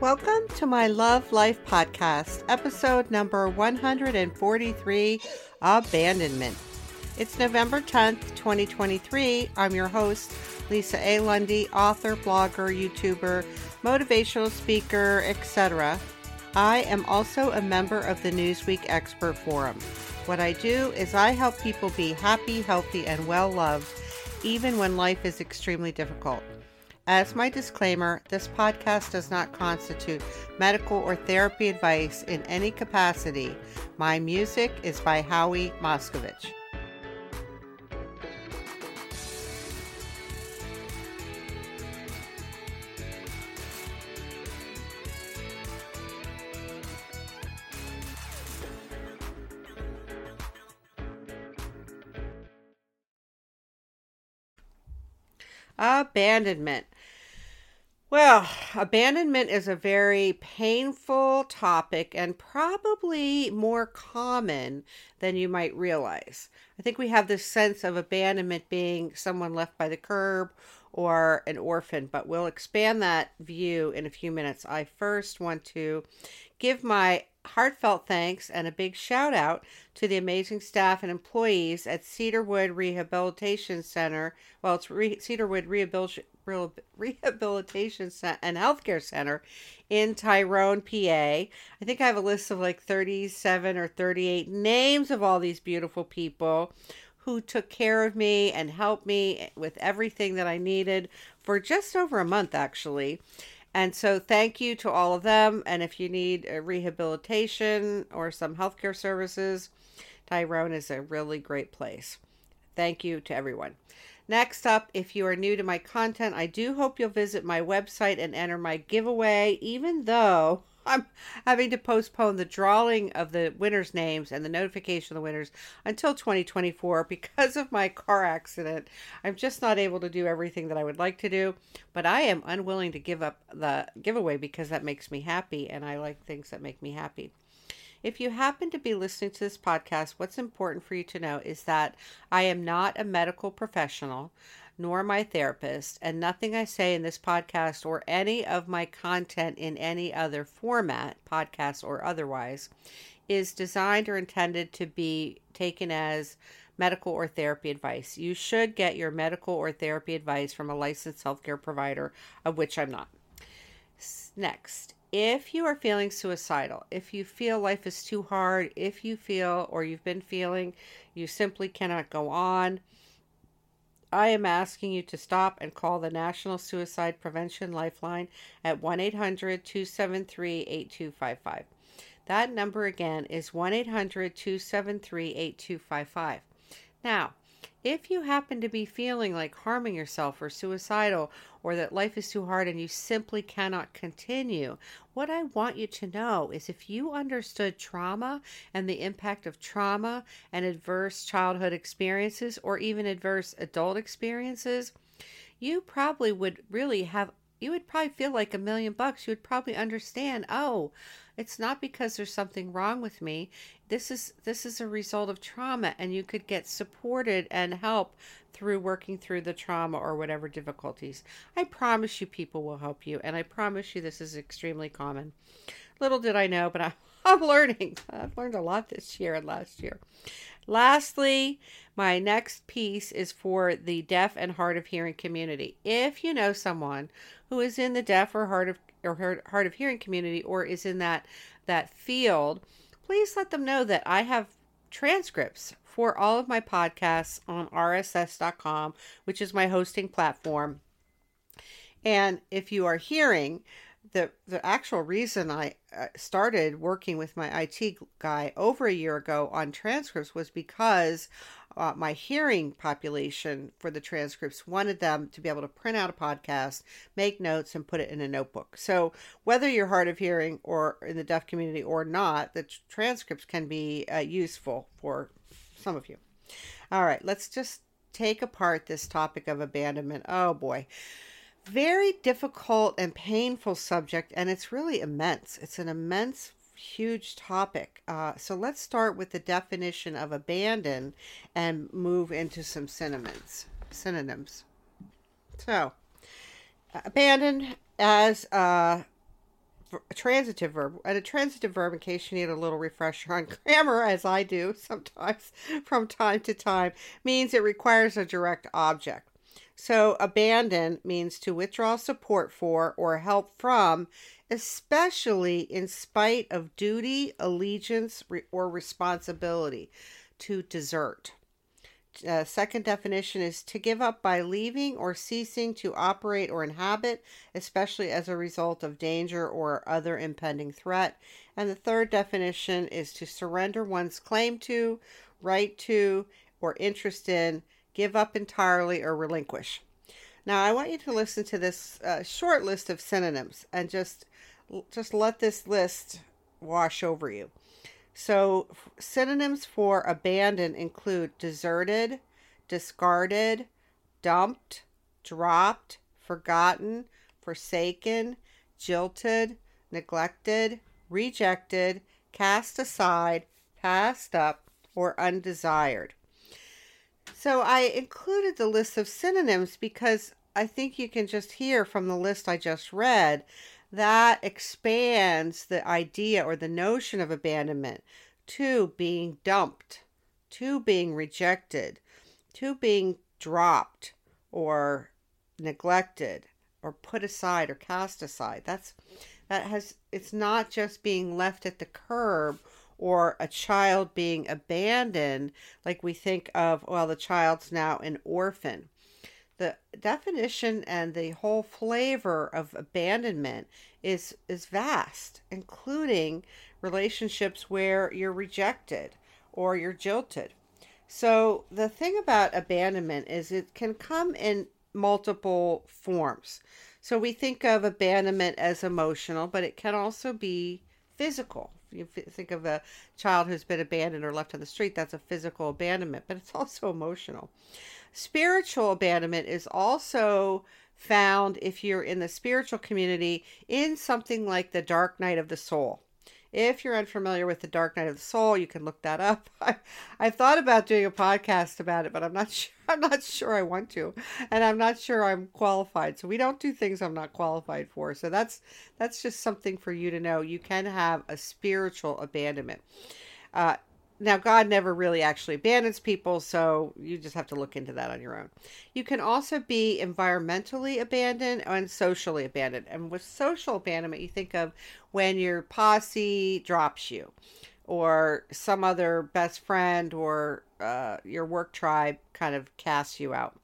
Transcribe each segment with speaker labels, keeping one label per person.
Speaker 1: Welcome to my Love Life podcast, episode number 143 Abandonment. It's November 10th, 2023. I'm your host, Lisa A. Lundy, author, blogger, YouTuber, motivational speaker, etc. I am also a member of the Newsweek Expert Forum. What I do is I help people be happy, healthy, and well loved, even when life is extremely difficult. As my disclaimer, this podcast does not constitute medical or therapy advice in any capacity. My music is by Howie Moscovich. Abandonment. Well, abandonment is a very painful topic and probably more common than you might realize. I think we have this sense of abandonment being someone left by the curb or an orphan, but we'll expand that view in a few minutes. I first want to give my heartfelt thanks and a big shout out to the amazing staff and employees at Cedarwood Rehabilitation Center. Well, it's Re- Cedarwood Rehabilitation Rehabilitation and Healthcare Center in Tyrone, PA. I think I have a list of like 37 or 38 names of all these beautiful people who took care of me and helped me with everything that I needed for just over a month, actually. And so, thank you to all of them. And if you need a rehabilitation or some healthcare services, Tyrone is a really great place. Thank you to everyone. Next up, if you are new to my content, I do hope you'll visit my website and enter my giveaway, even though I'm having to postpone the drawing of the winners' names and the notification of the winners until 2024 because of my car accident. I'm just not able to do everything that I would like to do, but I am unwilling to give up the giveaway because that makes me happy and I like things that make me happy. If you happen to be listening to this podcast, what's important for you to know is that I am not a medical professional, nor my therapist, and nothing I say in this podcast or any of my content in any other format, podcast or otherwise, is designed or intended to be taken as medical or therapy advice. You should get your medical or therapy advice from a licensed healthcare provider, of which I'm not. Next, if you are feeling suicidal, if you feel life is too hard, if you feel or you've been feeling you simply cannot go on, I am asking you to stop and call the National Suicide Prevention Lifeline at 1 800 273 8255. That number again is 1 800 273 8255. Now, if you happen to be feeling like harming yourself or suicidal or that life is too hard and you simply cannot continue, what I want you to know is if you understood trauma and the impact of trauma and adverse childhood experiences or even adverse adult experiences, you probably would really have you would probably feel like a million bucks. You would probably understand, oh, it's not because there's something wrong with me. This is this is a result of trauma and you could get supported and help through working through the trauma or whatever difficulties. I promise you people will help you and I promise you this is extremely common. Little did I know, but I, I'm learning. I've learned a lot this year and last year. Lastly, my next piece is for the deaf and hard of hearing community. If you know someone who is in the deaf or hard of or hard of hearing community or is in that that field, please let them know that I have transcripts for all of my podcasts on rss.com, which is my hosting platform. And if you are hearing, the the actual reason I uh, started working with my IT guy over a year ago on transcripts was because uh, my hearing population for the transcripts wanted them to be able to print out a podcast, make notes, and put it in a notebook. So whether you're hard of hearing or in the deaf community or not, the transcripts can be uh, useful for some of you. All right, let's just take apart this topic of abandonment. Oh boy very difficult and painful subject, and it's really immense. It's an immense, huge topic. Uh, so let's start with the definition of abandon and move into some synonyms. Synonyms. So, abandon as a, a transitive verb, and a transitive verb, in case you need a little refresher on grammar, as I do sometimes from time to time, means it requires a direct object. So, abandon means to withdraw support for or help from, especially in spite of duty, allegiance, or responsibility, to desert. Uh, second definition is to give up by leaving or ceasing to operate or inhabit, especially as a result of danger or other impending threat. And the third definition is to surrender one's claim to, right to, or interest in, give up entirely, or relinquish. Now, I want you to listen to this uh, short list of synonyms and just just let this list wash over you. So, synonyms for abandon include deserted, discarded, dumped, dropped, forgotten, forsaken, jilted, neglected, rejected, cast aside, passed up, or undesired. So, I included the list of synonyms because I think you can just hear from the list I just read that expands the idea or the notion of abandonment. To being dumped, to being rejected, to being dropped or neglected or put aside or cast aside. That's that has it's not just being left at the curb or a child being abandoned like we think of well the child's now an orphan. The definition and the whole flavor of abandonment is is vast including relationships where you're rejected or you're jilted. So the thing about abandonment is it can come in multiple forms. So we think of abandonment as emotional but it can also be physical you think of a child who's been abandoned or left on the street that's a physical abandonment but it's also emotional Spiritual abandonment is also found if you're in the spiritual community in something like the dark night of the soul. If you're unfamiliar with the dark night of the soul, you can look that up. I, I thought about doing a podcast about it, but I'm not sure. I'm not sure I want to, and I'm not sure I'm qualified. So we don't do things I'm not qualified for. So that's that's just something for you to know. You can have a spiritual abandonment. Uh, now, God never really actually abandons people, so you just have to look into that on your own. You can also be environmentally abandoned and socially abandoned. And with social abandonment, you think of when your posse drops you, or some other best friend or uh, your work tribe kind of casts you out.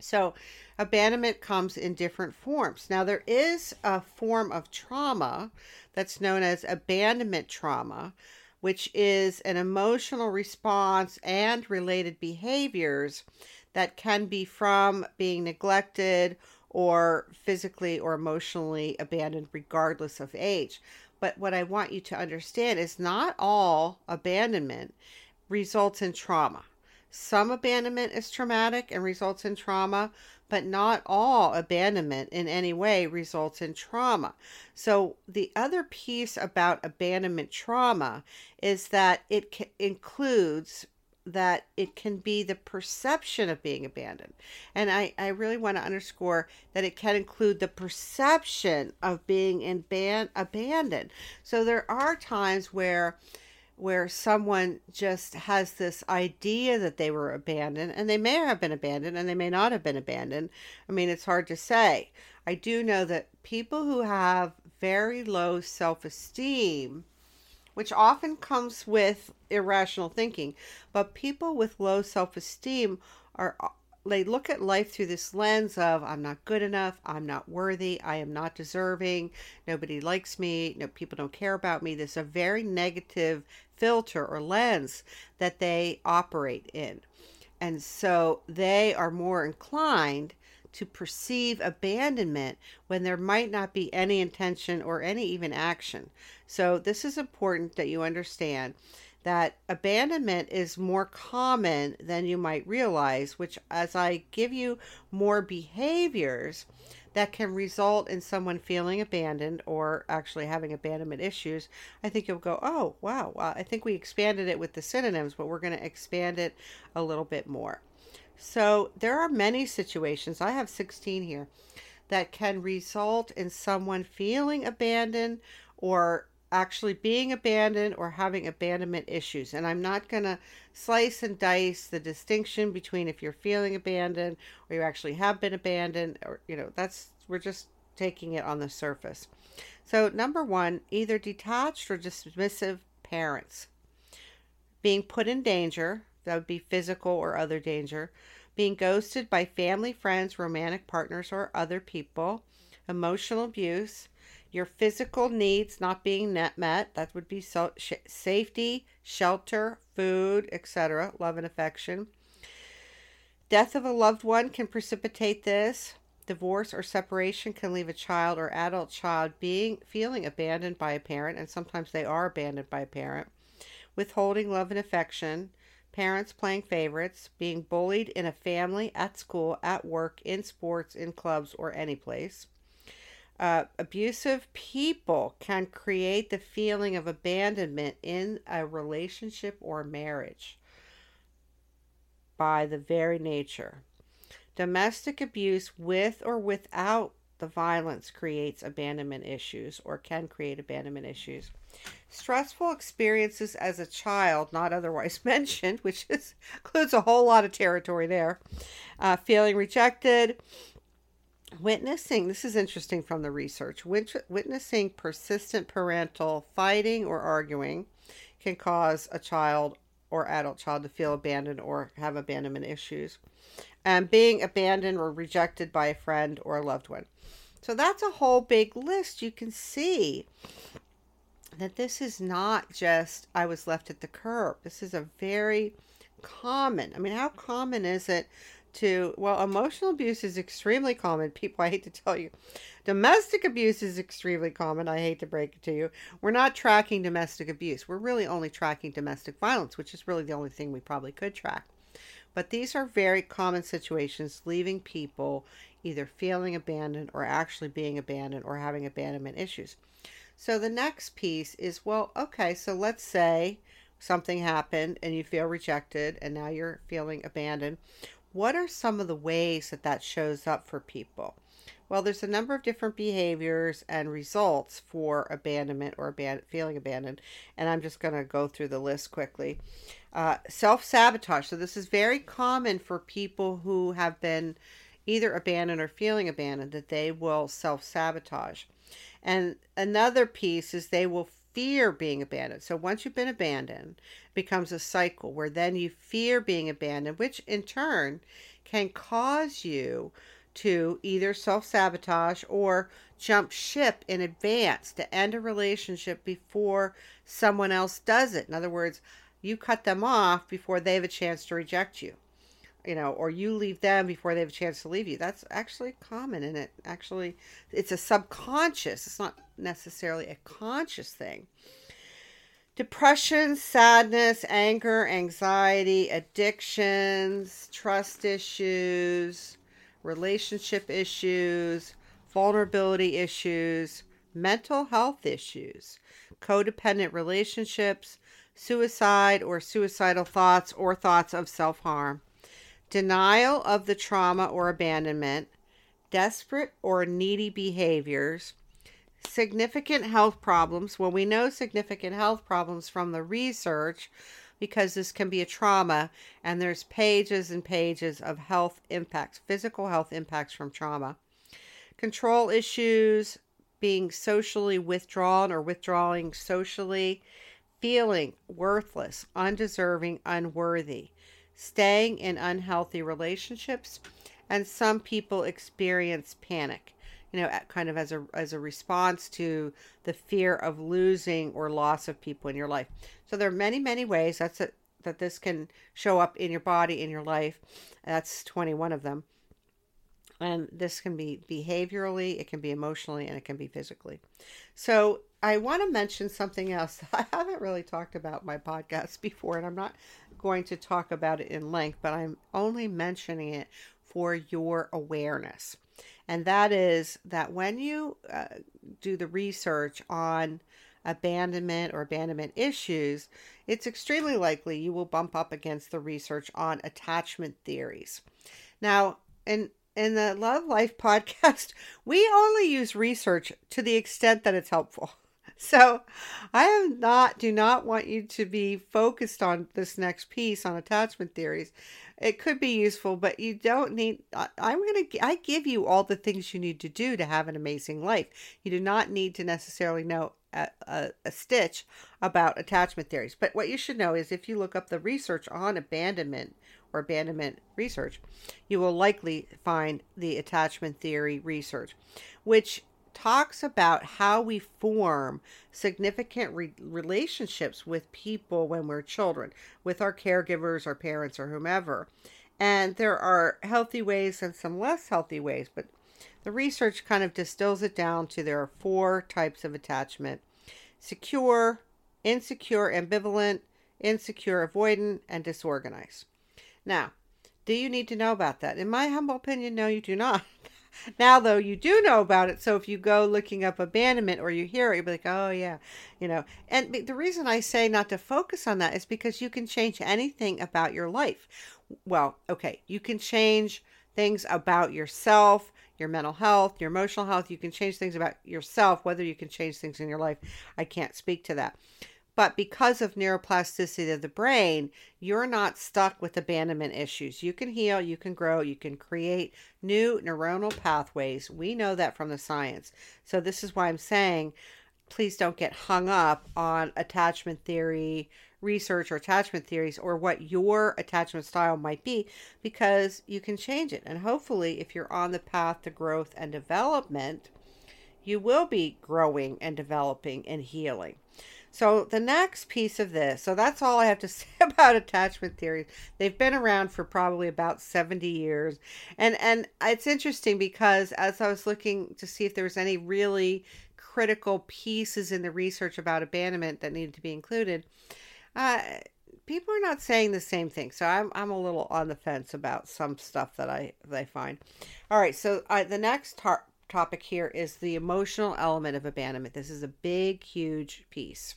Speaker 1: So, abandonment comes in different forms. Now, there is a form of trauma that's known as abandonment trauma which is an emotional response and related behaviors that can be from being neglected or physically or emotionally abandoned, regardless of age. But what I want you to understand is not all abandonment results in trauma. Some abandonment is traumatic and results in trauma, but not all abandonment in any way results in trauma. So, the other piece about abandonment trauma is that it c- includes that it can be the perception of being abandoned. And I, I really want to underscore that it can include the perception of being in ban- abandoned. So, there are times where where someone just has this idea that they were abandoned and they may have been abandoned and they may not have been abandoned. I mean, it's hard to say. I do know that people who have very low self esteem, which often comes with irrational thinking, but people with low self esteem are they look at life through this lens of I'm not good enough, I'm not worthy, I am not deserving, nobody likes me, no people don't care about me. There's a very negative filter or lens that they operate in. And so they are more inclined to perceive abandonment when there might not be any intention or any even action. So this is important that you understand that abandonment is more common than you might realize, which, as I give you more behaviors that can result in someone feeling abandoned or actually having abandonment issues, I think you'll go, oh, wow, I think we expanded it with the synonyms, but we're going to expand it a little bit more. So there are many situations, I have 16 here, that can result in someone feeling abandoned or actually being abandoned or having abandonment issues. And I'm not going to slice and dice the distinction between if you're feeling abandoned or you actually have been abandoned or, you know, that's, we're just taking it on the surface. So, number one, either detached or dismissive parents. Being put in danger, that would be physical or other danger. Being ghosted by family, friends, romantic partners, or other people. Emotional abuse your physical needs not being met that would be so, sh- safety shelter food etc love and affection. Death of a loved one can precipitate this. Divorce or separation can leave a child or adult child being feeling abandoned by a parent and sometimes they are abandoned by a parent. Withholding love and affection. Parents playing favorites. Being bullied in a family at school at work in sports in clubs or any place uh, abusive people can create the feeling of abandonment in a relationship or marriage by the very nature. Domestic abuse with or without the violence creates abandonment issues or can create abandonment issues. Stressful experiences as a child, not otherwise mentioned, which is, includes a whole lot of territory there. Uh, feeling rejected, Witnessing, this is interesting from the research, witnessing persistent parental fighting or arguing can cause a child or adult child to feel abandoned or have abandonment issues. And being abandoned or rejected by a friend or a loved one. So that's a whole big list. You can see that this is not just I was left at the curb. This is a very common. I mean, how common is it to well emotional abuse is extremely common. People i hate to tell you. Domestic abuse is extremely common. I hate to break it to you. We're not tracking domestic abuse. We're really only tracking domestic violence which is really the only thing we probably could track. But these are very common situations leaving people either feeling abandoned or actually being abandoned or having abandonment issues. So the next piece is well okay so let's say something happened and you feel rejected and now you're feeling abandoned what are some of the ways that that shows up for people? Well, there's a number of different behaviors and results for abandonment or aban- feeling abandoned, and I'm just going to go through the list quickly. Uh, Self sabotage. So, this is very common for people who have been either abandoned or feeling abandoned, that they will self sabotage. And another piece is they will fear being abandoned. So once you've been abandoned, becomes a cycle where then you fear being abandoned, which in turn can cause you to either self sabotage or jump ship in advance to end a relationship before someone else does it. In other words, you cut them off before they have a chance to reject you you know, or you leave them before they have a chance to leave you. That's actually common and it actually it's a subconscious. It's not necessarily a conscious thing. Depression, sadness, anger, anxiety, addictions, trust issues, relationship issues, vulnerability issues, mental health issues, codependent relationships, suicide or suicidal thoughts or thoughts of self harm denial of the trauma or abandonment, desperate or needy behaviors, significant health problems. Well, we know significant health problems from the research because this can be a trauma, and there's pages and pages of health impacts, physical health impacts from trauma. Control issues, being socially withdrawn or withdrawing socially, feeling worthless, undeserving, unworthy staying in unhealthy relationships, and some people experience panic. You know, kind of as a as a response to the fear of losing or loss of people in your life. So there are many many ways that's it that this can show up in your body in your life. That's 21 of them. And this can be behaviorally, it can be emotionally, and it can be physically. So I want to mention something else. I haven't really talked about my podcast before, and I'm not going to talk about it in length, but I'm only mentioning it for your awareness. And that is that when you uh, do the research on abandonment or abandonment issues, it's extremely likely you will bump up against the research on attachment theories. Now, in in the Love Life podcast, we only use research to the extent that it's helpful. So I am not do not want you to be focused on this next piece on attachment theories. It could be useful, but you don't need I, I'm going to I give you all the things you need to do to have an amazing life. You do not need to necessarily know a, a, a stitch about attachment theories. But what you should know is if you look up the research on abandonment or abandonment research, you will likely find the attachment theory research, which talks about how we form significant re- relationships with people when we're children, with our caregivers, our parents, or whomever. And there are healthy ways and some less healthy ways, but the research kind of distills it down to there are four types of attachment secure, insecure, ambivalent, insecure, avoidant, and disorganized. Now, do you need to know about that? In my humble opinion, no, you do not. now though you do know about it so if you go looking up abandonment or you hear it you'll be like oh yeah you know. And the reason i say not to focus on that is because you can change anything about your life. Well okay you can change things about yourself your mental health your emotional health. You can change things about yourself whether you can change things in your life. I can't speak to that but because of neuroplasticity of the brain, you're not stuck with abandonment issues. You can heal, you can grow, you can create new neuronal pathways. We know that from the science. So, this is why I'm saying please don't get hung up on attachment theory research or attachment theories or what your attachment style might be because you can change it. And hopefully, if you're on the path to growth and development, you will be growing and developing and healing. So the next piece of this, so that's all I have to say about attachment theories. They've been around for probably about 70 years. And and it's interesting because as I was looking to see if there was any really critical pieces in the research about abandonment that needed to be included, uh, people are not saying the same thing. So I'm I'm a little on the fence about some stuff that I I find. All right, so uh, the next tar- topic here is the emotional element of abandonment. This is a big, huge piece.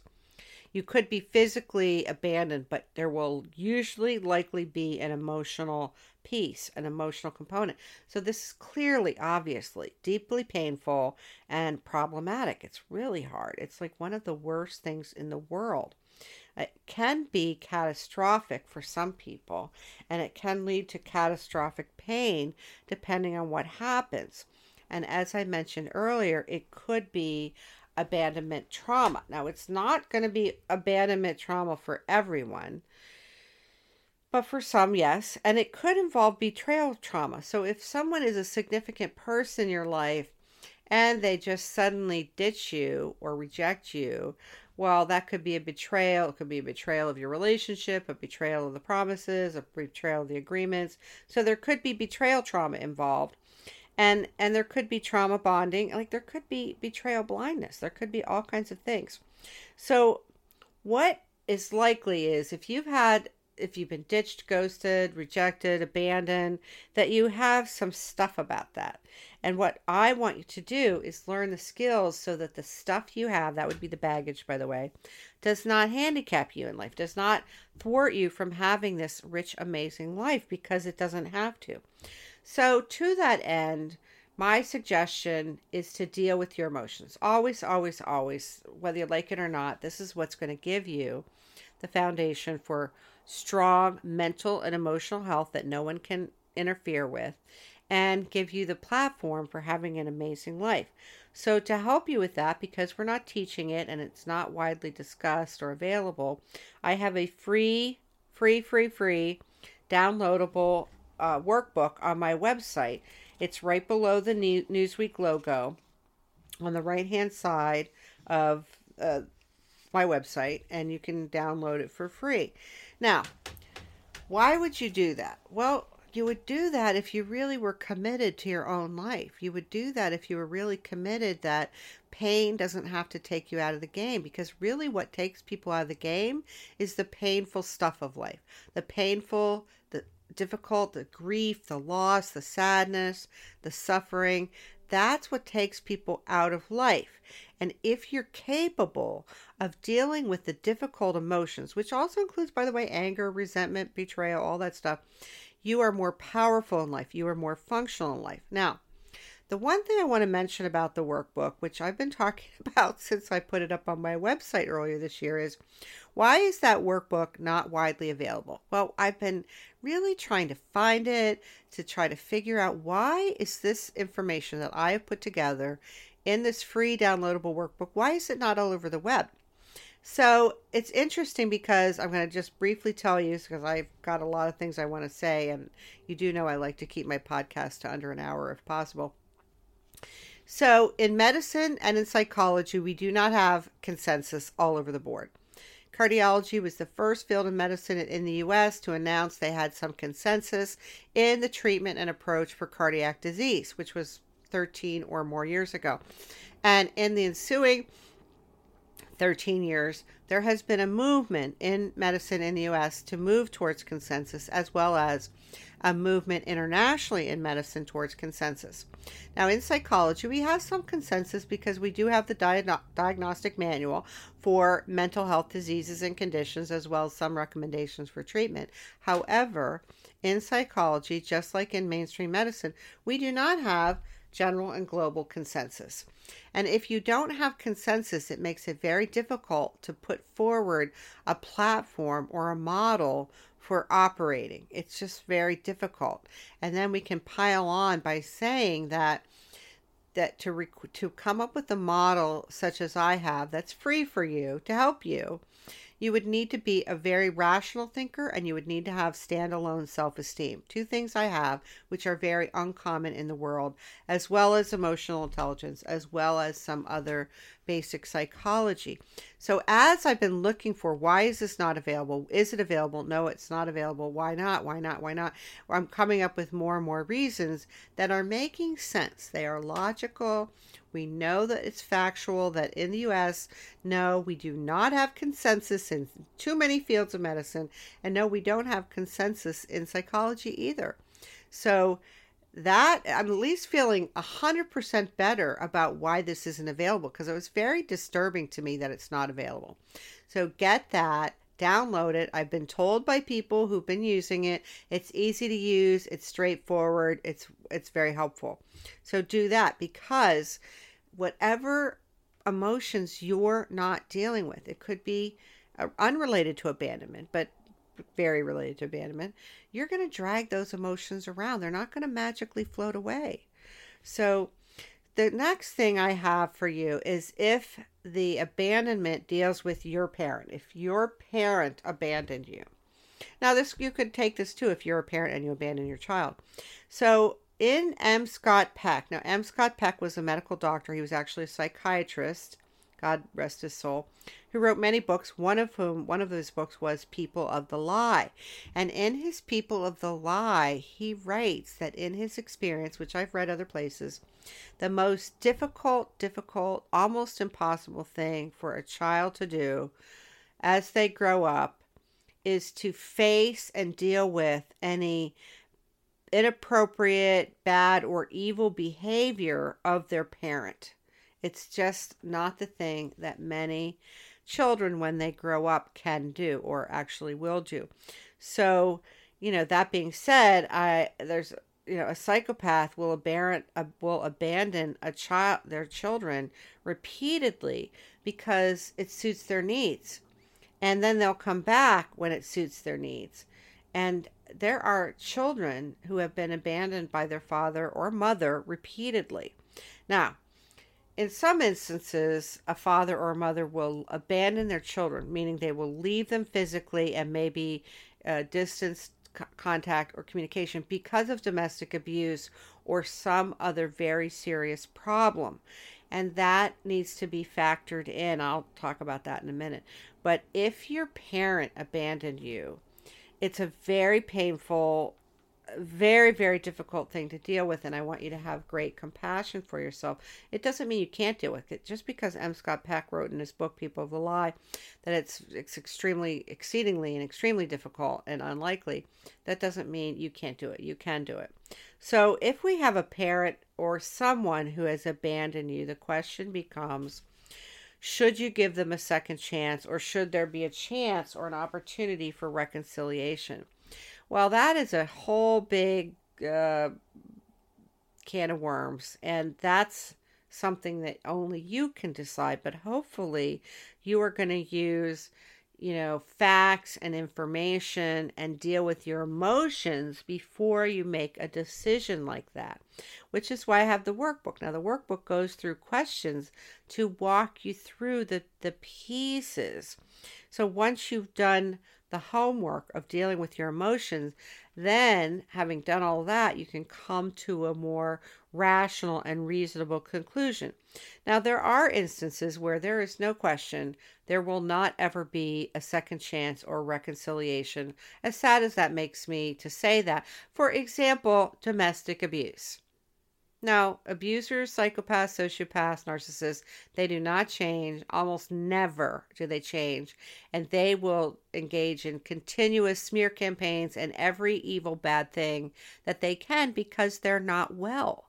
Speaker 1: You could be physically abandoned, but there will usually likely be an emotional piece, an emotional component. So this is clearly, obviously, deeply painful and problematic. It's really hard. It's like one of the worst things in the world. It can be catastrophic for some people, and it can lead to catastrophic pain depending on what happens. And as I mentioned earlier, it could be abandonment trauma. Now, it's not going to be abandonment trauma for everyone, but for some, yes. And it could involve betrayal trauma. So, if someone is a significant person in your life and they just suddenly ditch you or reject you, well, that could be a betrayal. It could be a betrayal of your relationship, a betrayal of the promises, a betrayal of the agreements. So, there could be betrayal trauma involved and and there could be trauma bonding like there could be betrayal blindness. There could be all kinds of things. So what is likely is if you've had if you've been ditched ghosted rejected abandoned that you have some stuff about that. And what i want you to do is learn the skills so that the stuff you have that would be the baggage by the way does not handicap you in life does not thwart you from having this rich amazing life because it doesn't have to so, to that end, my suggestion is to deal with your emotions. Always, always, always, whether you like it or not, this is what's going to give you the foundation for strong mental and emotional health that no one can interfere with and give you the platform for having an amazing life. So, to help you with that, because we're not teaching it and it's not widely discussed or available, I have a free, free, free, free downloadable uh, workbook on my website. It's right below the New- Newsweek logo on the right hand side of uh, my website, and you can download it for free. Now, why would you do that? Well, you would do that if you really were committed to your own life. You would do that if you were really committed that pain doesn't have to take you out of the game because really what takes people out of the game is the painful stuff of life. The painful, difficult, the grief, the loss, the sadness, the suffering, that's what takes people out of life. And if you're capable of dealing with the difficult emotions, which also includes, by the way, anger, resentment, betrayal, all that stuff, you are more powerful in life. You are more functional in life. Now, the one thing I want to mention about the workbook, which I've been talking about since I put it up on my website earlier this year, is why is that workbook not widely available? Well, I've been really trying to find it to try to figure out why is this information that I have put together in this free downloadable workbook, why is it not all over the web? So it's interesting because I'm going to just briefly tell you because I've got a lot of things I want to say, and you do know I like to keep my podcast to under an hour if possible. So, in medicine and in psychology, we do not have consensus all over the board. Cardiology was the first field of medicine in the US to announce they had some consensus in the treatment and approach for cardiac disease, which was 13 or more years ago. And in the ensuing 13 years, there has been a movement in medicine in the US to move towards consensus as well as a movement internationally in medicine towards consensus. Now, in psychology, we have some consensus because we do have the diagno- diagnostic manual for mental health diseases and conditions, as well as some recommendations for treatment. However, in psychology, just like in mainstream medicine, we do not have general and global consensus. And if you don't have consensus, it makes it very difficult to put forward a platform or a model for operating. It's just very difficult. And then we can pile on by saying that that to rec- to come up with a model such as I have that's free for you to help you you would need to be a very rational thinker and you would need to have standalone self esteem. Two things I have, which are very uncommon in the world, as well as emotional intelligence, as well as some other basic psychology. So, as I've been looking for why is this not available? Is it available? No, it's not available. Why not? Why not? Why not? I'm coming up with more and more reasons that are making sense. They are logical we know that it's factual that in the US, no, we do not have consensus in too many fields of medicine. And no, we don't have consensus in psychology either. So, that I'm at least feeling 100% better about why this isn't available because it was very disturbing to me that it's not available. So, get that download it. I've been told by people who've been using it. It's easy to use, it's straightforward, it's it's very helpful. So do that because whatever emotions you're not dealing with, it could be uh, unrelated to abandonment, but very related to abandonment, you're going to drag those emotions around. They're not going to magically float away. So, the next thing I have for you is if the abandonment deals with your parent, if your parent abandoned you. Now, this you could take this too if you're a parent and you abandon your child. So, in M. Scott Peck, now M. Scott Peck was a medical doctor. He was actually a psychiatrist. God rest his soul, who wrote many books, one of whom, one of those books was People of the Lie. And in his People of the Lie, he writes that in his experience, which I've read other places, the most difficult, difficult, almost impossible thing for a child to do as they grow up is to face and deal with any inappropriate, bad, or evil behavior of their parent. It's just not the thing that many children, when they grow up, can do or actually will do. So, you know, that being said, I there's you know a psychopath will abandon will abandon a child their children repeatedly because it suits their needs and then they'll come back when it suits their needs and there are children who have been abandoned by their father or mother repeatedly. Now, in some instances, a father or a mother will abandon their children, meaning they will leave them physically and maybe uh, distance c- contact or communication because of domestic abuse or some other very serious problem. And that needs to be factored in. I'll talk about that in a minute. But if your parent abandoned you, it's a very painful very, very difficult thing to deal with, and I want you to have great compassion for yourself. It doesn't mean you can't deal with it. Just because M. Scott Peck wrote in his book People of the Lie that it's it's extremely, exceedingly, and extremely difficult and unlikely, that doesn't mean you can't do it. You can do it. So if we have a parent or someone who has abandoned you, the question becomes should you give them a second chance or should there be a chance or an opportunity for reconciliation? Well, that is a whole big uh, can of worms, and that's something that only you can decide. But hopefully, you are going to use, you know, facts and information and deal with your emotions before you make a decision like that, which is why I have the workbook. Now, the workbook goes through questions to walk you through the, the pieces. So once you've done the homework of dealing with your emotions, then having done all that, you can come to a more rational and reasonable conclusion. Now, there are instances where there is no question there will not ever be a second chance or reconciliation, as sad as that makes me to say that. For example, domestic abuse. Now, abusers, psychopaths, sociopaths, narcissists, they do not change. Almost never do they change. And they will engage in continuous smear campaigns and every evil, bad thing that they can because they're not well.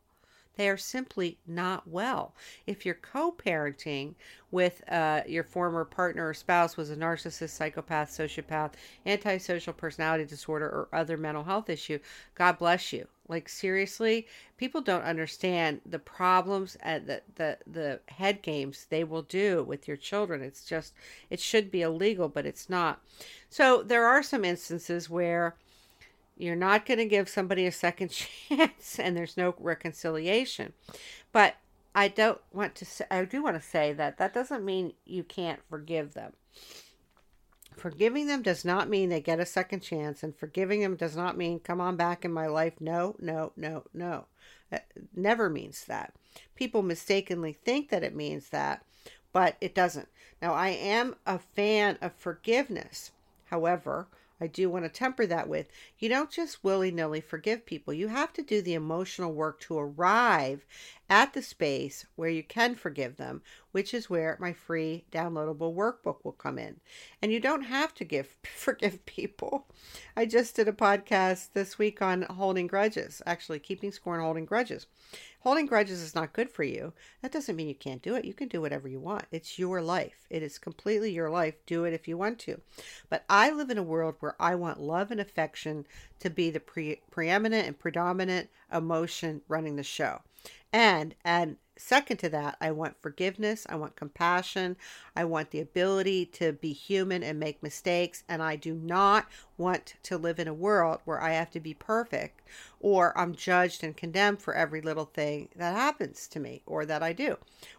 Speaker 1: They are simply not well. If you're co parenting with uh, your former partner or spouse was a narcissist, psychopath, sociopath, antisocial personality disorder, or other mental health issue, God bless you. Like seriously, people don't understand the problems and the, the the head games they will do with your children. It's just it should be illegal, but it's not. So there are some instances where you're not going to give somebody a second chance and there's no reconciliation. But I don't want to say, I do want to say that that doesn't mean you can't forgive them. Forgiving them does not mean they get a second chance, and forgiving them does not mean come on back in my life. No, no, no, no. It never means that. People mistakenly think that it means that, but it doesn't. Now, I am a fan of forgiveness. However, I do want to temper that with you don't just willy nilly forgive people. You have to do the emotional work to arrive at the space where you can forgive them, which is where my free downloadable workbook will come in. And you don't have to give forgive people. I just did a podcast this week on holding grudges, actually keeping score and holding grudges. Holding grudges is not good for you. That doesn't mean you can't do it. You can do whatever you want. It's your life. It is completely your life. Do it if you want to. But I live in a world where I want love and affection to be the pre- preeminent and predominant emotion running the show. And and second to that, I want forgiveness, I want compassion, I want the ability to be human and make mistakes, and I do not want to live in a world where I have to be perfect or I'm judged and condemned for every little thing that happens to me or that I do.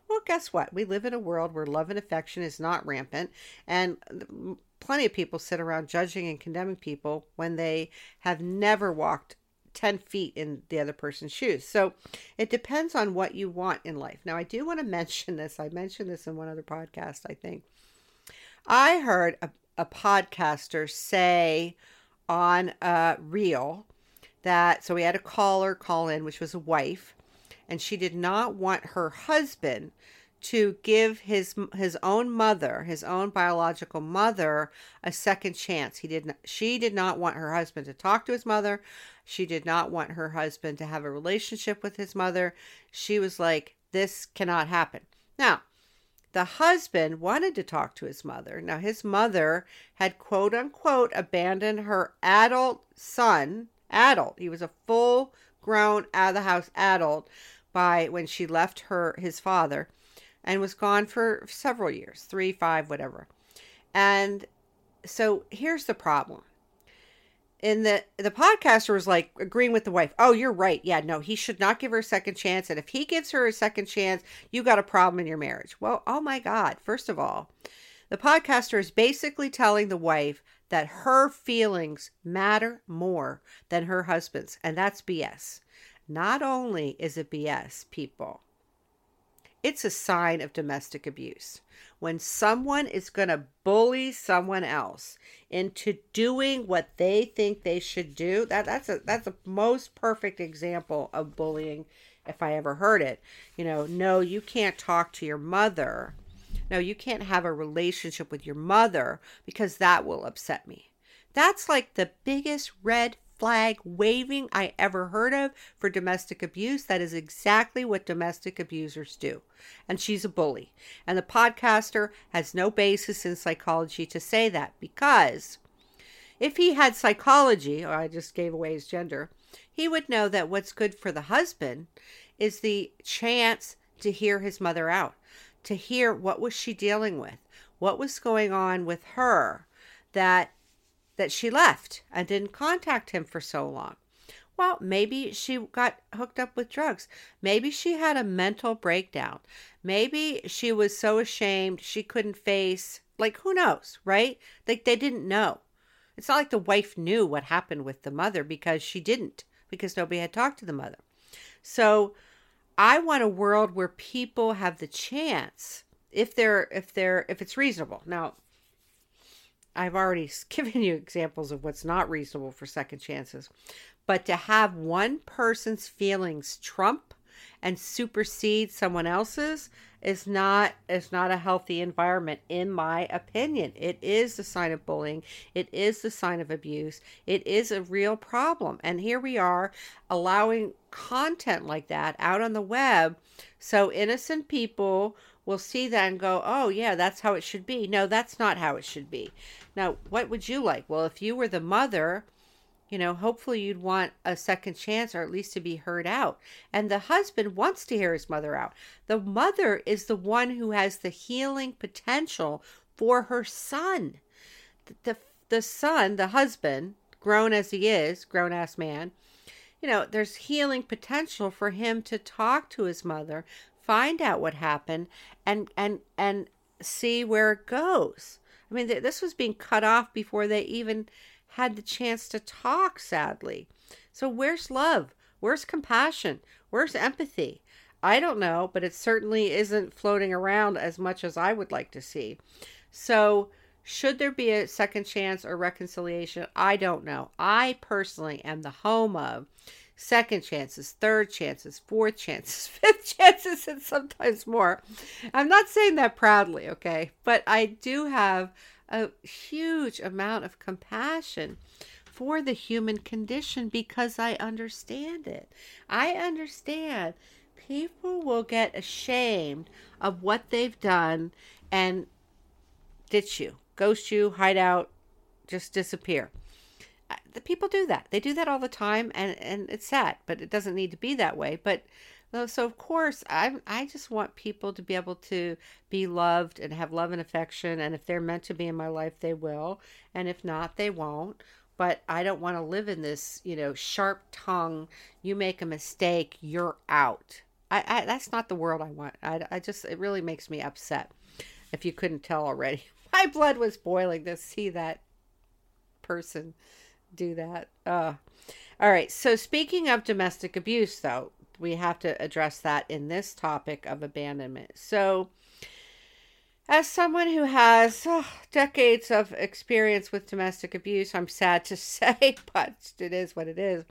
Speaker 1: Well, guess what? We live in a world where love and affection is not rampant and plenty of people sit around judging and condemning people when they have never walked 10 feet in the other person's shoes. So it depends on what you want in life. Now, I do want to mention this. I mentioned this in one other podcast, I think. I heard a, a podcaster say on a reel that, so we had a caller call in, which was a wife, and she did not want her husband to give his his own mother, his own biological mother, a second chance. He did not, she did not want her husband to talk to his mother. She did not want her husband to have a relationship with his mother. She was like, this cannot happen. Now, the husband wanted to talk to his mother. Now, his mother had quote unquote abandoned her adult son, adult. He was a full grown out of the house adult by when she left her his father and was gone for several years, 3, 5, whatever. And so here's the problem and the the podcaster was like agreeing with the wife oh you're right. Yeah no he should not give her a second chance. And if he gives her a second chance you got a problem in your marriage. Well oh my god first of all the podcaster is basically telling the wife that her feelings matter more than her husband's. And that's bs not only is it bs people it's a sign of domestic abuse. When someone is going to bully someone else into doing what they think they should do, that that's a that's a most perfect example of bullying if I ever heard it. You know, no, you can't talk to your mother. No, you can't have a relationship with your mother because that will upset me. That's like the biggest red flag waving I ever heard of for domestic abuse. That is exactly what domestic abusers do. And she's a bully. And the podcaster has no basis in psychology to say that because if he had psychology, or I just gave away his gender, he would know that what's good for the husband is the chance to hear his mother out, to hear what was she dealing with, what was going on with her that that she left and didn't contact him for so long. Well, maybe she got hooked up with drugs. Maybe she had a mental breakdown. Maybe she was so ashamed she couldn't face, like, who knows, right? Like, they didn't know. It's not like the wife knew what happened with the mother because she didn't, because nobody had talked to the mother. So I want a world where people have the chance if they're if they're if it's reasonable. Now, I've already given you examples of what's not reasonable for second chances, but to have one person's feelings trump and supersede someone else's is not is not a healthy environment in my opinion. It is the sign of bullying. It is the sign of abuse. It is a real problem. And here we are allowing content like that out on the web. So innocent people will see that and go oh yeah that's how it should be no that's not how it should be now what would you like well if you were the mother you know, hopefully you'd want a second chance or at least to be heard out. And the husband wants to hear his mother out. The mother is the one who has the healing potential for her son. The, the, the son, the husband, grown as he is, grown ass man, you know, there's healing potential for him to talk to his mother, find out what happened, and and and see where it goes. I mean, this was being cut off before they even had the chance to talk, sadly. So, where's love? Where's compassion? Where's empathy? I don't know, but it certainly isn't floating around as much as I would like to see. So, should there be a second chance or reconciliation? I don't know. I personally am the home of second chances, third chances, fourth chances, fifth chances, and sometimes more. I'm not saying that proudly, okay? But I do have a huge amount of compassion for the human condition because I understand it. I understand people will get ashamed of what they've done and ditch you, ghost you, hide out, just disappear. The people do that. They do that all the time and and it's sad, but it doesn't need to be that way. But so of course, I I just want people to be able to be loved and have love and affection, and if they're meant to be in my life, they will, and if not, they won't. But I don't want to live in this, you know, sharp tongue. You make a mistake, you're out. I, I that's not the world I want. I, I just it really makes me upset. If you couldn't tell already, my blood was boiling to see that person do that. Uh, all right. So speaking of domestic abuse, though, we have to address that in this topic of abandonment. So, as someone who has oh, decades of experience with domestic abuse, I'm sad to say, but it is what it is.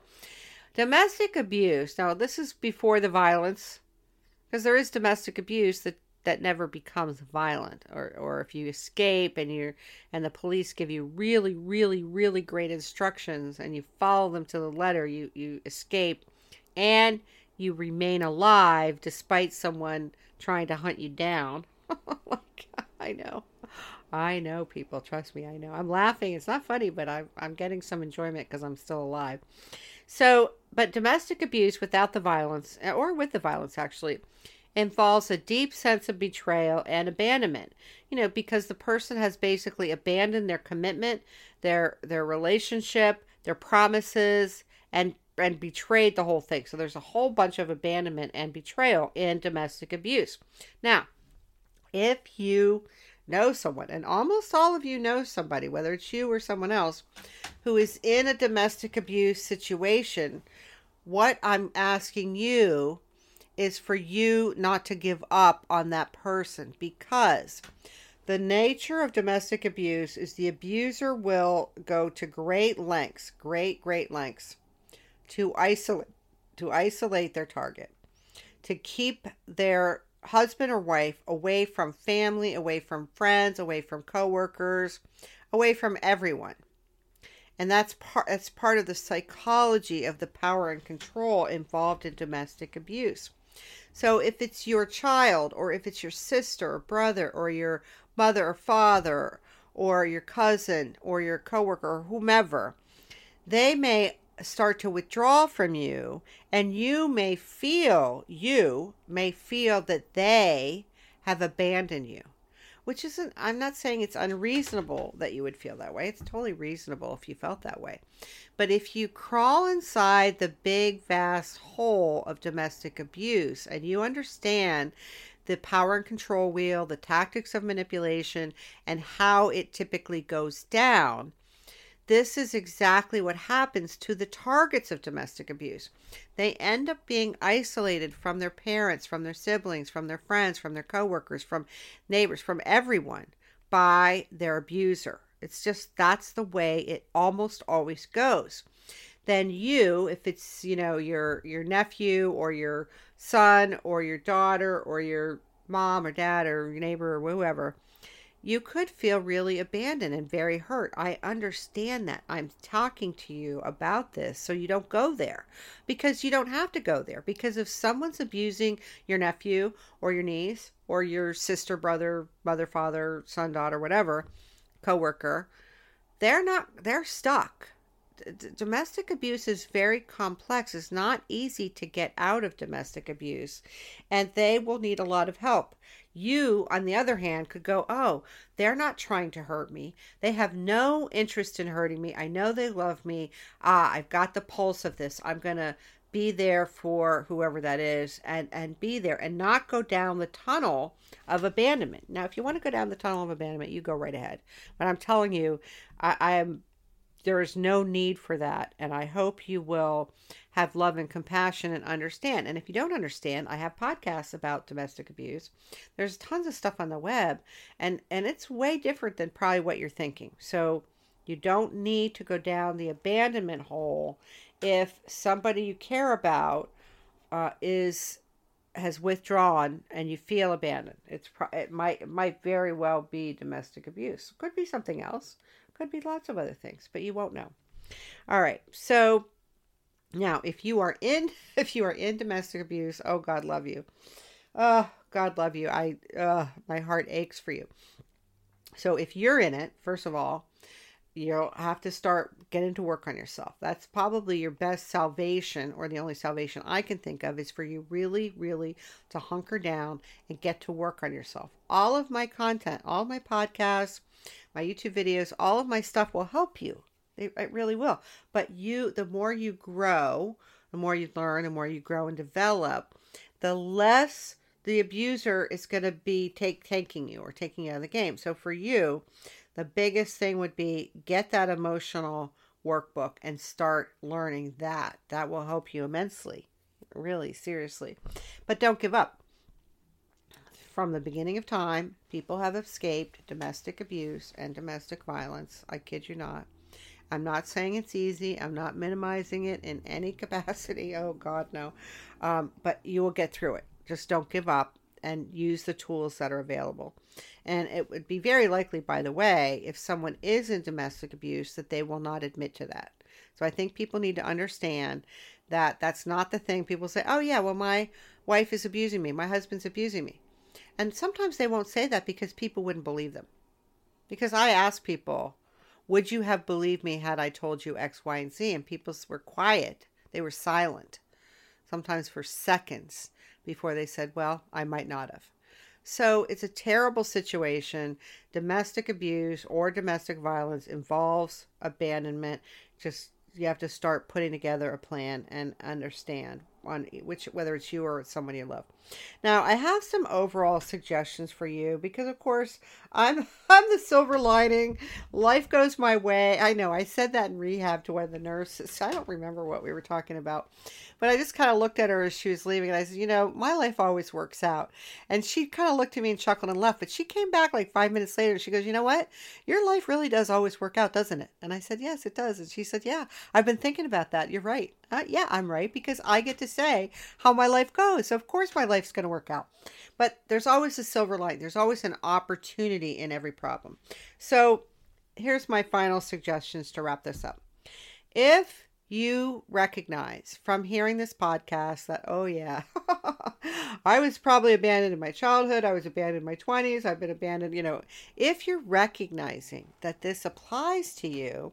Speaker 1: Domestic abuse, now this is before the violence, because there is domestic abuse that, that never becomes violent. Or, or if you escape and you're and the police give you really, really, really great instructions and you follow them to the letter, you, you escape and you remain alive despite someone trying to hunt you down. I know. I know people. Trust me, I know. I'm laughing. It's not funny, but I'm, I'm getting some enjoyment because I'm still alive. So, but domestic abuse without the violence, or with the violence actually, involves a deep sense of betrayal and abandonment. You know, because the person has basically abandoned their commitment, their their relationship, their promises, and and betrayed the whole thing. So there's a whole bunch of abandonment and betrayal in domestic abuse. Now, if you know someone, and almost all of you know somebody, whether it's you or someone else, who is in a domestic abuse situation, what I'm asking you is for you not to give up on that person because the nature of domestic abuse is the abuser will go to great lengths, great, great lengths to isolate to isolate their target, to keep their husband or wife away from family, away from friends, away from coworkers, away from everyone. And that's part that's part of the psychology of the power and control involved in domestic abuse. So if it's your child or if it's your sister or brother or your mother or father or your cousin or your coworker or whomever, they may start to withdraw from you and you may feel you may feel that they have abandoned you which isn't i'm not saying it's unreasonable that you would feel that way. It's totally reasonable if you felt that way. But if you crawl inside the big vast hole of domestic abuse and you understand the power and control wheel the tactics of manipulation and how it typically goes down this is exactly what happens to the targets of domestic abuse. They end up being isolated from their parents, from their siblings, from their friends, from their coworkers, from neighbors, from everyone by their abuser. It's just that's the way it almost always goes. Then you, if it's, you know, your your nephew or your son or your daughter or your mom or dad or your neighbor or whoever, you could feel really abandoned and very hurt. I understand that. I'm talking to you about this so you don't go there because you don't have to go there. Because if someone's abusing your nephew or your niece or your sister, brother, mother, father, son, daughter, whatever, coworker, they're not, they're stuck. D- domestic abuse is very complex. It's not easy to get out of domestic abuse, and they will need a lot of help. You, on the other hand, could go, Oh, they're not trying to hurt me. They have no interest in hurting me. I know they love me. Ah, I've got the pulse of this. I'm going to be there for whoever that is and, and be there and not go down the tunnel of abandonment. Now, if you want to go down the tunnel of abandonment, you go right ahead. But I'm telling you, I, I am there is no need for that. And I hope you will have love and compassion and understand. And if you don't understand, I have podcasts about domestic abuse. There's tons of stuff on the web and and it's way different than probably what you're thinking. So you don't need to go down the abandonment hole if somebody you care about uh, is has withdrawn and you feel abandoned. It's it might it might very well be domestic abuse. Could be something else. Could be lots of other things, but you won't know. All right. So now, if you are in if you are in domestic abuse, oh God love you. Oh, God love you. I uh my heart aches for you. So if you're in it, first of all, you'll have to start getting to work on yourself. That's probably your best salvation, or the only salvation I can think of is for you really, really to hunker down and get to work on yourself. All of my content, all my podcasts, my YouTube videos, all of my stuff will help you. It, it really will. But you, the more you grow, the more you learn, the more you grow and develop, the less the abuser is going to be take taking you or taking you out of the game. So for you, the biggest thing would be get that emotional workbook and start learning that. That will help you immensely. Really, seriously. But don't give up from the beginning of time, people have escaped domestic abuse and domestic violence. I kid you not. I'm not saying it's easy. I'm not minimizing it in any capacity. Oh, God, no. Um, but you will get through it. Just don't give up and use the tools that are available. And it would be very likely, by the way, if someone is in domestic abuse, that they will not admit to that. So I think people need to understand that that's not the thing. People say, oh, yeah, well, my wife is abusing me, my husband's abusing me. And sometimes they won't say that because people wouldn't believe them. Because I ask people, would you have believed me had I told you X, Y, and Z? And people were quiet. They were silent, sometimes for seconds before they said, well, I might not have. So it's a terrible situation. Domestic abuse or domestic violence involves abandonment. Just you have to start putting together a plan and understand on which whether it's you or it's someone you love. Now, I have some overall suggestions for you because of course, I'm I'm the silver lining. Life goes my way. I know. I said that in rehab to one of the nurses. I don't remember what we were talking about. But I just kind of looked at her as she was leaving and I said, You know, my life always works out. And she kind of looked at me and chuckled and left. But she came back like five minutes later and she goes, You know what? Your life really does always work out, doesn't it? And I said, Yes, it does. And she said, Yeah, I've been thinking about that. You're right. Uh, yeah, I'm right because I get to say how my life goes. So, of course, my life's going to work out. But there's always a silver light, there's always an opportunity in every problem. So, here's my final suggestions to wrap this up. If you recognize from hearing this podcast that, oh, yeah, I was probably abandoned in my childhood, I was abandoned in my 20s, I've been abandoned, you know, if you're recognizing that this applies to you,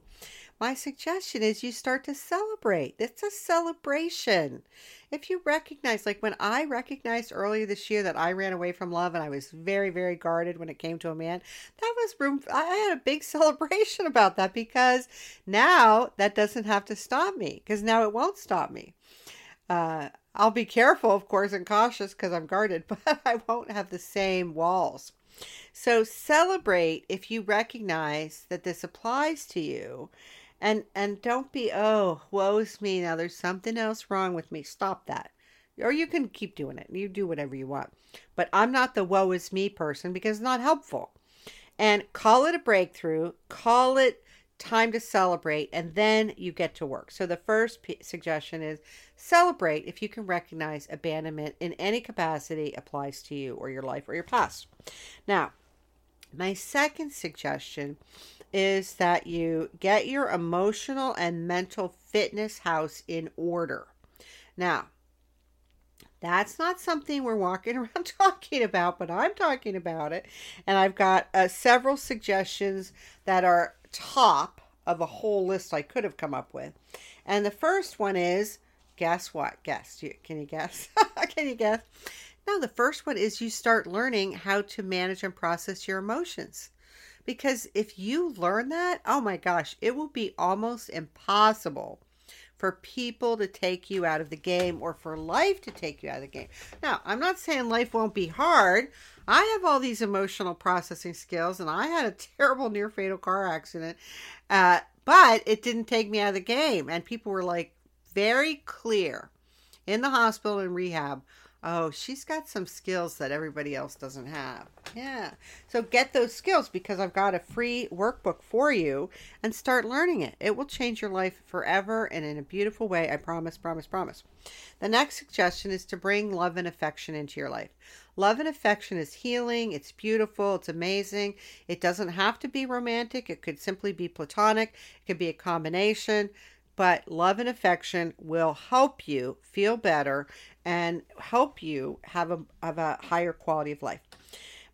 Speaker 1: my suggestion is you start to celebrate. It's a celebration. If you recognize, like when I recognized earlier this year that I ran away from love and I was very, very guarded when it came to a man, that was room. I had a big celebration about that because now that doesn't have to stop me because now it won't stop me. Uh, I'll be careful, of course, and cautious because I'm guarded, but I won't have the same walls. So celebrate if you recognize that this applies to you and and don't be oh woe's me now there's something else wrong with me. Stop that. Or you can keep doing it. You do whatever you want. But i'm not the woe is me person because it's not helpful. And call it a breakthrough call it time to celebrate and then you get to work. So the first p- suggestion is celebrate if you can recognize abandonment in any capacity applies to you or your life or your past. Now my second suggestion is that you get your emotional and mental fitness house in order. Now, that's not something we're walking around talking about, but I'm talking about it. And I've got uh, several suggestions that are top of a whole list I could have come up with. And the first one is guess what? Guess. Can you guess? can you guess? No, the first one is you start learning how to manage and process your emotions. Because if you learn that, oh my gosh, it will be almost impossible for people to take you out of the game or for life to take you out of the game. Now, I'm not saying life won't be hard. I have all these emotional processing skills, and I had a terrible near fatal car accident, uh, but it didn't take me out of the game. And people were like very clear in the hospital and rehab Oh, she's got some skills that everybody else doesn't have. Yeah. So get those skills because I've got a free workbook for you and start learning it. It will change your life forever and in a beautiful way. I promise, promise, promise. The next suggestion is to bring love and affection into your life. Love and affection is healing, it's beautiful, it's amazing. It doesn't have to be romantic, it could simply be platonic, it could be a combination but love and affection will help you feel better and help you have a, have a higher quality of life.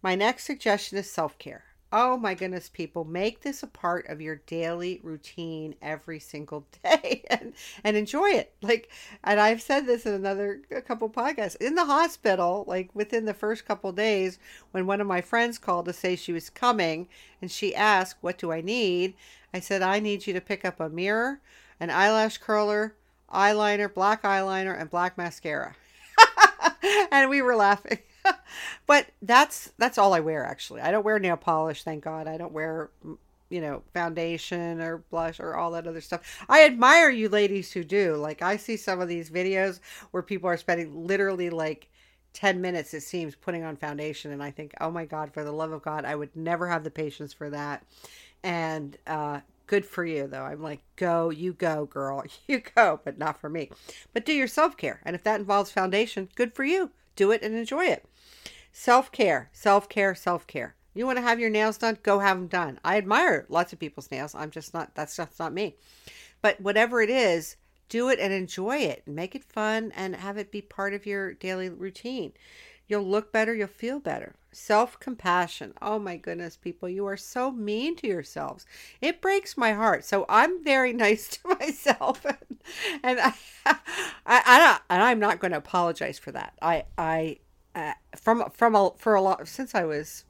Speaker 1: My next suggestion is self care. Oh my goodness, people, make this a part of your daily routine every single day and, and enjoy it. Like, and I've said this in another couple podcasts. In the hospital, like within the first couple days, when one of my friends called to say she was coming and she asked, What do I need? I said, I need you to pick up a mirror, an eyelash curler, eyeliner, black eyeliner, and black mascara. and we were laughing. but that's that's all I wear actually. I don't wear nail polish, thank God. I don't wear you know, foundation or blush or all that other stuff. I admire you ladies who do. Like I see some of these videos where people are spending literally like 10 minutes it seems putting on foundation and I think, "Oh my god, for the love of God, I would never have the patience for that." And uh Good for you, though. I'm like, go, you go, girl. You go, but not for me. But do your self care. And if that involves foundation, good for you. Do it and enjoy it. Self care, self care, self care. You want to have your nails done? Go have them done. I admire lots of people's nails. I'm just not, that's just not me. But whatever it is, do it and enjoy it. Make it fun and have it be part of your daily routine. You'll look better, you'll feel better. Self compassion. Oh my goodness, people, you are so mean to yourselves. It breaks my heart. So I'm very nice to myself, and, and I, I, I and I'm not going to apologize for that. I, I, uh, from from a, for a lot since I was,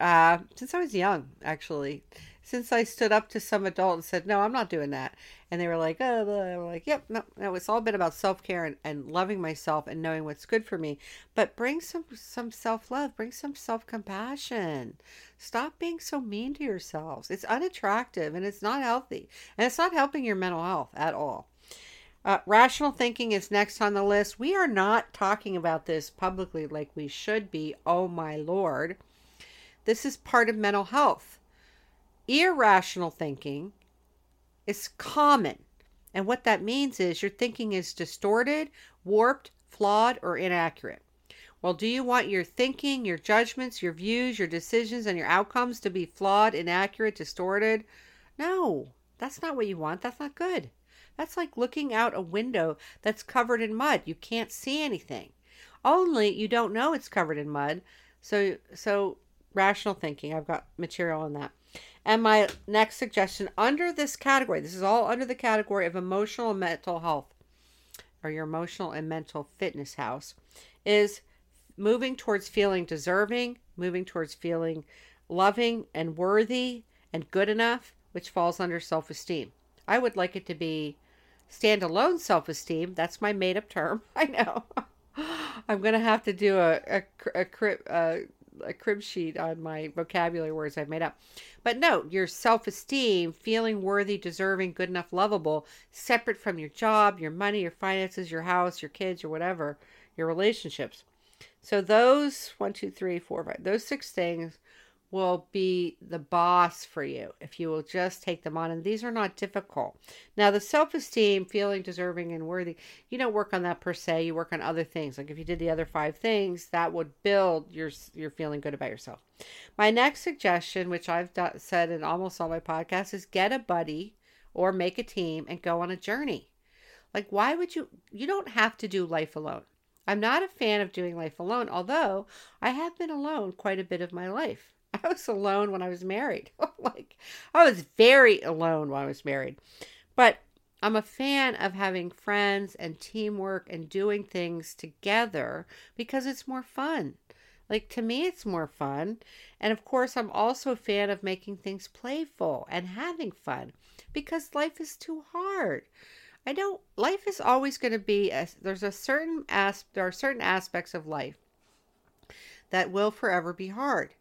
Speaker 1: uh, since I was young, actually, since I stood up to some adult and said, "No, I'm not doing that," and they were like, "Oh," like, "Yep, no, no." It's all been about self care and, and loving myself and knowing what's good for me. But bring some some self love, bring some self compassion. Stop being so mean to yourselves. It's unattractive and it's not healthy, and it's not helping your mental health at all. Uh, rational thinking is next on the list. We are not talking about this publicly like we should be. Oh my lord. This is part of mental health. Irrational thinking is common. And what that means is your thinking is distorted, warped, flawed, or inaccurate. Well, do you want your thinking, your judgments, your views, your decisions, and your outcomes to be flawed, inaccurate, distorted? No, that's not what you want. That's not good. That's like looking out a window that's covered in mud. You can't see anything. Only you don't know it's covered in mud. So so rational thinking. I've got material on that. And my next suggestion under this category, this is all under the category of emotional and mental health or your emotional and mental fitness house, is moving towards feeling deserving, moving towards feeling loving and worthy and good enough, which falls under self esteem. I would like it to be standalone self esteem. That's my made up term. I know. I'm going to have to do a, a, a, a, a crib sheet on my vocabulary words I've made up. But no, your self esteem, feeling worthy, deserving, good enough, lovable, separate from your job, your money, your finances, your house, your kids, or whatever, your relationships. So those one, two, three, four, five, those six things will be the boss for you if you will just take them on. And these are not difficult. Now, the self esteem, feeling deserving and worthy, you don't work on that per se. You work on other things. Like if you did the other five things, that would build your, your feeling good about yourself. My next suggestion, which I've said in almost all my podcasts, is get a buddy or make a team and go on a journey. Like, why would you? You don't have to do life alone. I'm not a fan of doing life alone, although I have been alone quite a bit of my life. I was alone when I was married. like, I was very alone when I was married. But I'm a fan of having friends and teamwork and doing things together because it's more fun. Like, to me, it's more fun. And of course, I'm also a fan of making things playful and having fun because life is too hard. I don't, life is always going to be, a, there's a certain, as, there are certain aspects of life that will forever be hard.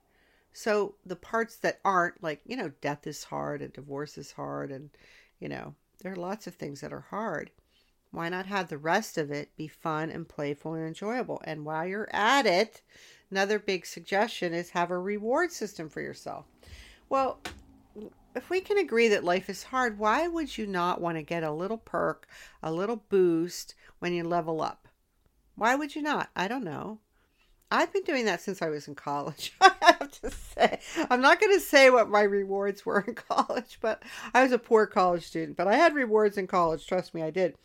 Speaker 1: So the parts that aren't, like, you know, death is hard and divorce is hard, and, you know, there are lots of things that are hard. Why not have the rest of it be fun and playful and enjoyable? And while you're at it, another big suggestion is have a reward system for yourself. Well, if we can agree that life is hard, why would you not want to get a little perk, a little boost when you level up? Why would you not? I don't know. I've been doing that since I was in college. To say, I'm not going to say what my rewards were in college, but I was a poor college student. But I had rewards in college. Trust me, I did.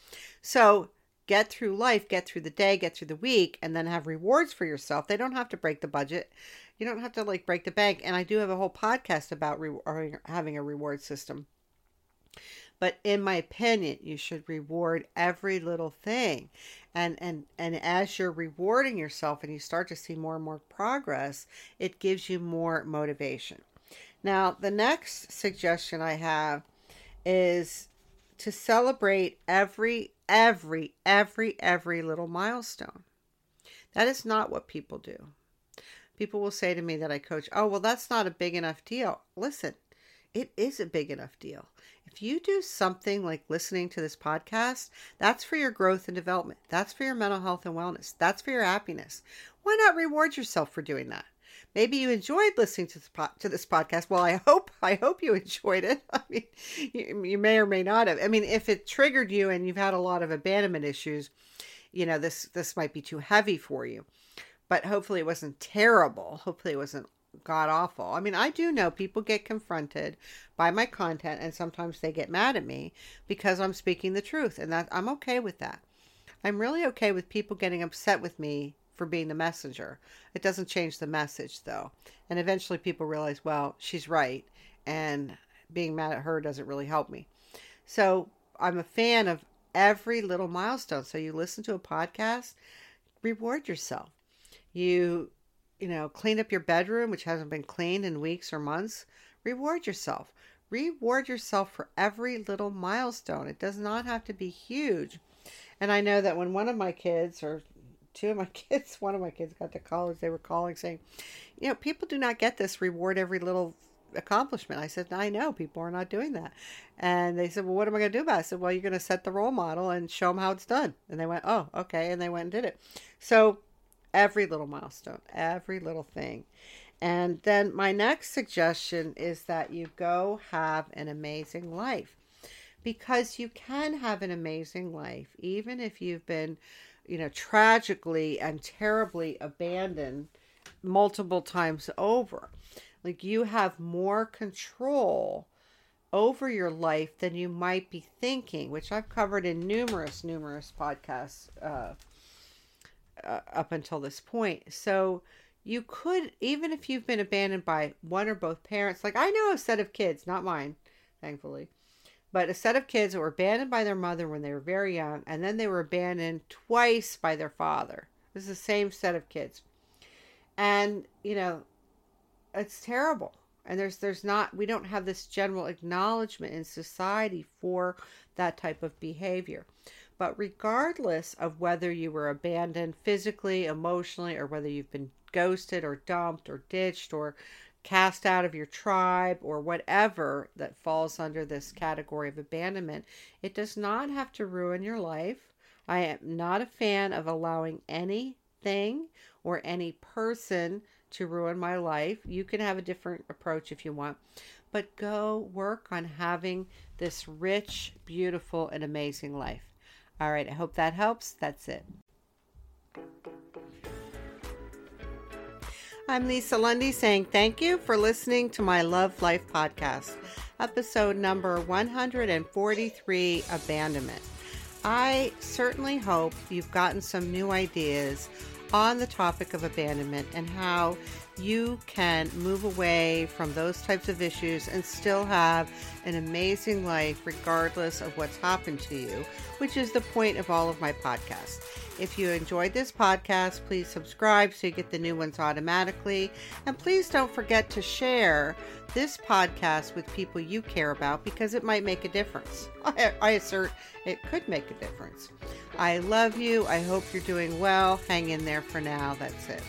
Speaker 1: So get through life, get through the day, get through the week, and then have rewards for yourself. They don't have to break the budget. You don't have to like break the bank. And I do have a whole podcast about re- having a reward system. But in my opinion, you should reward every little thing. And and and as you're rewarding yourself and you start to see more and more progress, it gives you more motivation. Now, the next suggestion I have is to celebrate every every every every little milestone. That is not what people do. People will say to me that I coach, "Oh, well that's not a big enough deal." Listen, it is a big enough deal. If you do something like listening to this podcast, that's for your growth and development. That's for your mental health and wellness. That's for your happiness. Why not reward yourself for doing that? Maybe you enjoyed listening to this, to this podcast. Well, I hope I hope you enjoyed it. I mean, you, you may or may not have. I mean, if it triggered you and you've had a lot of abandonment issues, you know this this might be too heavy for you. But hopefully, it wasn't terrible. Hopefully, it wasn't god awful. I mean, I do know people get confronted by my content and sometimes they get mad at me because I'm speaking the truth and that I'm okay with that. I'm really okay with people getting upset with me for being the messenger. It doesn't change the message though. And eventually people realize, well, she's right and being mad at her doesn't really help me. So, I'm a fan of every little milestone. So you listen to a podcast, reward yourself. You you know, clean up your bedroom, which hasn't been cleaned in weeks or months, Reward yourself. Reward yourself for every little milestone. It does not have to be huge. And I know that when one of my kids, or two of my kids, one of my kids got to college, they were calling saying, you know, people do not get this reward every little accomplishment. I said, I know people are not doing that. And they said, Well, what am I going to do about it? I said, Well, you're going to set the role model and show them how it's done. And they went, Oh, okay. And they went and did it. So every little milestone, every little thing. And then my next suggestion is that you go have an amazing life because you can have an amazing life even if you've been, you know, tragically and terribly abandoned multiple times over. Like you have more control over your life than you might be thinking, which I've covered in numerous, numerous podcasts uh, uh, up until this point. So you could, even if you've been abandoned by one or both parents, like I know a set of kids, not mine, thankfully, but a set of kids that were abandoned by their mother when they were very young, and then they were abandoned twice by their father. This is the same set of kids. And, you know, it's terrible and there's there's not we don't have this general acknowledgement in society for that type of behavior but regardless of whether you were abandoned physically emotionally or whether you've been ghosted or dumped or ditched or cast out of your tribe or whatever that falls under this category of abandonment it does not have to ruin your life i am not a fan of allowing anything or any person to ruin my life. You can have a different approach if you want, but go work on having this rich, beautiful, and amazing life. All right, I hope that helps. That's it. I'm Lisa Lundy saying thank you for listening to my Love Life podcast, episode number 143 Abandonment. I certainly hope you've gotten some new ideas on the topic of abandonment and how you can move away from those types of issues and still have an amazing life regardless of what's happened to you, which is the point of all of my podcasts. If you enjoyed this podcast, please subscribe so you get the new ones automatically. And please don't forget to share this podcast with people you care about because it might make a difference. I, I assert it could make a difference. I love you. I hope you're doing well. Hang in there for now. That's it.